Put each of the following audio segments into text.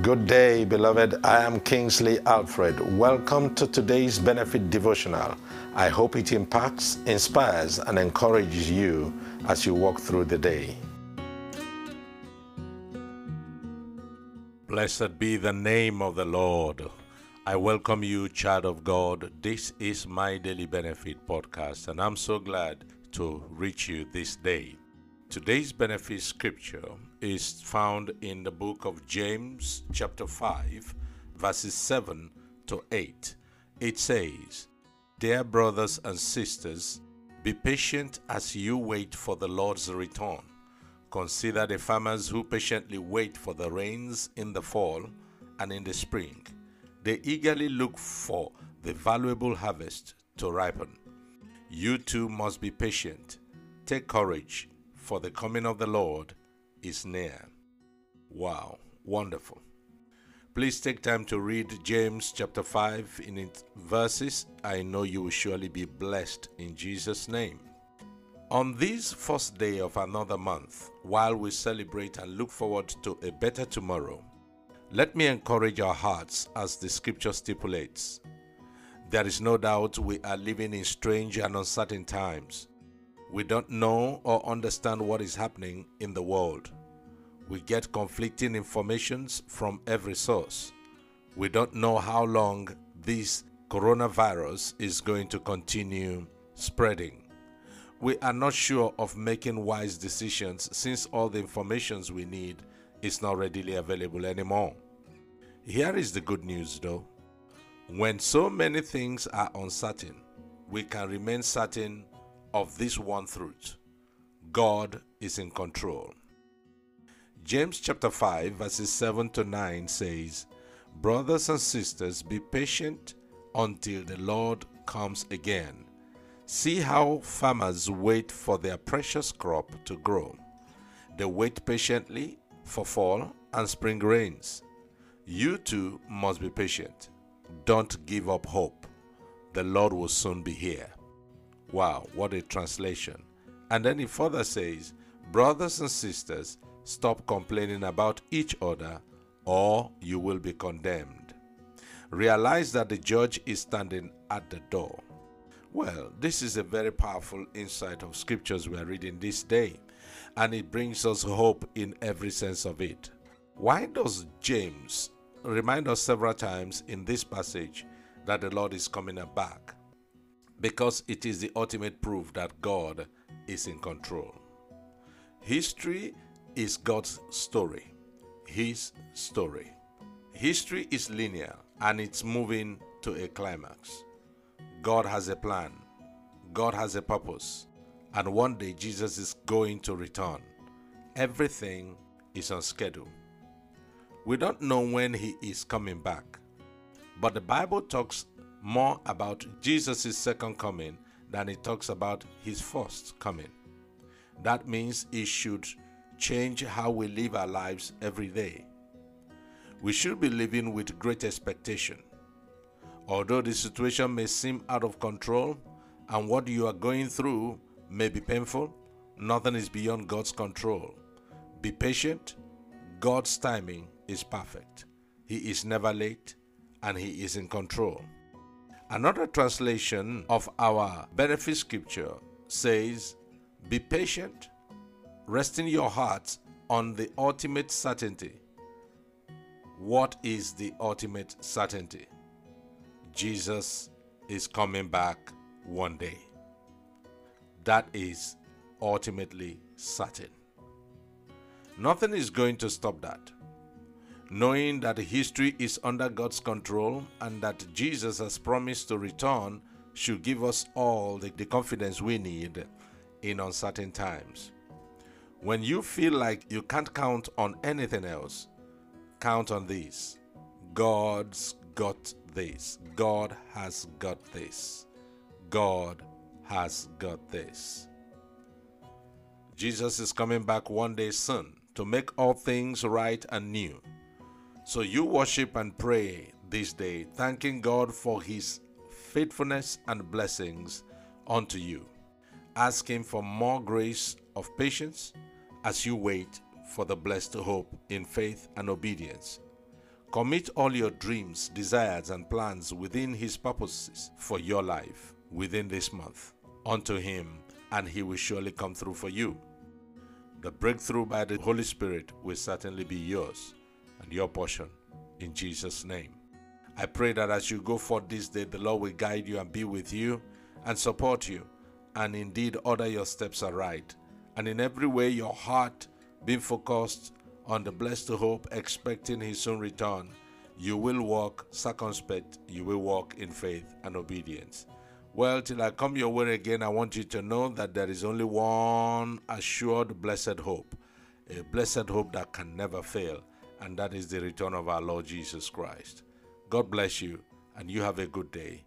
Good day, beloved. I am Kingsley Alfred. Welcome to today's benefit devotional. I hope it impacts, inspires, and encourages you as you walk through the day. Blessed be the name of the Lord. I welcome you, child of God. This is my Daily Benefit podcast, and I'm so glad to reach you this day. Today's benefit scripture is found in the book of James, chapter 5, verses 7 to 8. It says, Dear brothers and sisters, be patient as you wait for the Lord's return. Consider the farmers who patiently wait for the rains in the fall and in the spring. They eagerly look for the valuable harvest to ripen. You too must be patient. Take courage for the coming of the Lord is near. Wow, wonderful. Please take time to read James chapter 5 in its verses. I know you will surely be blessed in Jesus' name. On this first day of another month, while we celebrate and look forward to a better tomorrow, let me encourage our hearts as the scripture stipulates. There is no doubt we are living in strange and uncertain times. We don't know or understand what is happening in the world. We get conflicting informations from every source. We don't know how long this coronavirus is going to continue spreading. We are not sure of making wise decisions since all the informations we need is not readily available anymore. Here is the good news though. When so many things are uncertain, we can remain certain of this one truth God is in control. James chapter 5, verses 7 to 9 says, Brothers and sisters, be patient until the Lord comes again. See how farmers wait for their precious crop to grow. They wait patiently for fall and spring rains. You too must be patient. Don't give up hope. The Lord will soon be here. Wow, what a translation. And then he further says, Brothers and sisters, stop complaining about each other, or you will be condemned. Realize that the judge is standing at the door. Well, this is a very powerful insight of scriptures we are reading this day, and it brings us hope in every sense of it. Why does James remind us several times in this passage that the Lord is coming back? Because it is the ultimate proof that God is in control. History is God's story, His story. History is linear and it's moving to a climax. God has a plan, God has a purpose, and one day Jesus is going to return. Everything is on schedule. We don't know when He is coming back, but the Bible talks more about Jesus' second coming than it talks about his first coming. That means it should change how we live our lives every day. We should be living with great expectation. Although the situation may seem out of control and what you are going through may be painful, nothing is beyond God's control. Be patient. God's timing is perfect. He is never late and He is in control. Another translation of our benefit scripture says, Be patient, resting your hearts on the ultimate certainty. What is the ultimate certainty? Jesus is coming back one day. That is ultimately certain. Nothing is going to stop that knowing that history is under God's control and that Jesus has promised to return should give us all the, the, confidence we need in uncertain times. When you feel like you can't count on anything else, count on this. God's got this. God has got this. God has got this. Jesus is coming back one day soon to make all things right and new. So you worship and pray this day, thanking God for His faithfulness and blessings unto you. Ask Him for more grace of patience as you wait for the blessed hope in faith and obedience. Commit all your dreams, desires, and plans within His purposes for your life within this month unto Him, and He will surely come through for you. The breakthrough by the Holy Spirit will certainly be yours and your portion in Jesus' name. I pray that as you go forth this day, the Lord will guide you and be with you and support you, and indeed order your steps aright. And in every way, your heart being focused on the blessed hope, expecting His soon return, you will walk circumspect, you will walk in faith and obedience. Well, till I come your way again, I want you to know that there is only one assured blessed hope, a blessed hope that can never fail, and that is the return of our Lord Jesus Christ. God bless you, and you have a good day.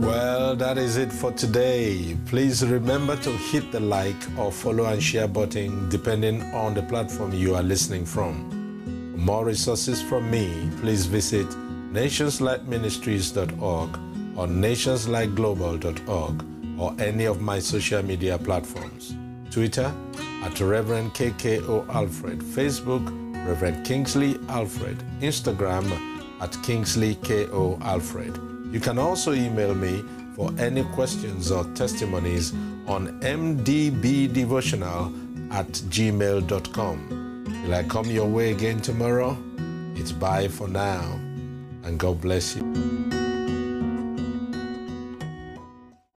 Well, that is it for today. Please remember to hit the like or follow and share button depending on the platform you are listening from. For more resources from me, please visit nationslightministries.org or nationslightglobal.org or any of my social media platforms. Twitter at Reverend KKO Alfred, Facebook Reverend Kingsley Alfred, Instagram at Kingsley KO Alfred. You can also email me for any questions or testimonies on mdbdevotional at gmail.com. Will I come your way again tomorrow? It's bye for now, and God bless you.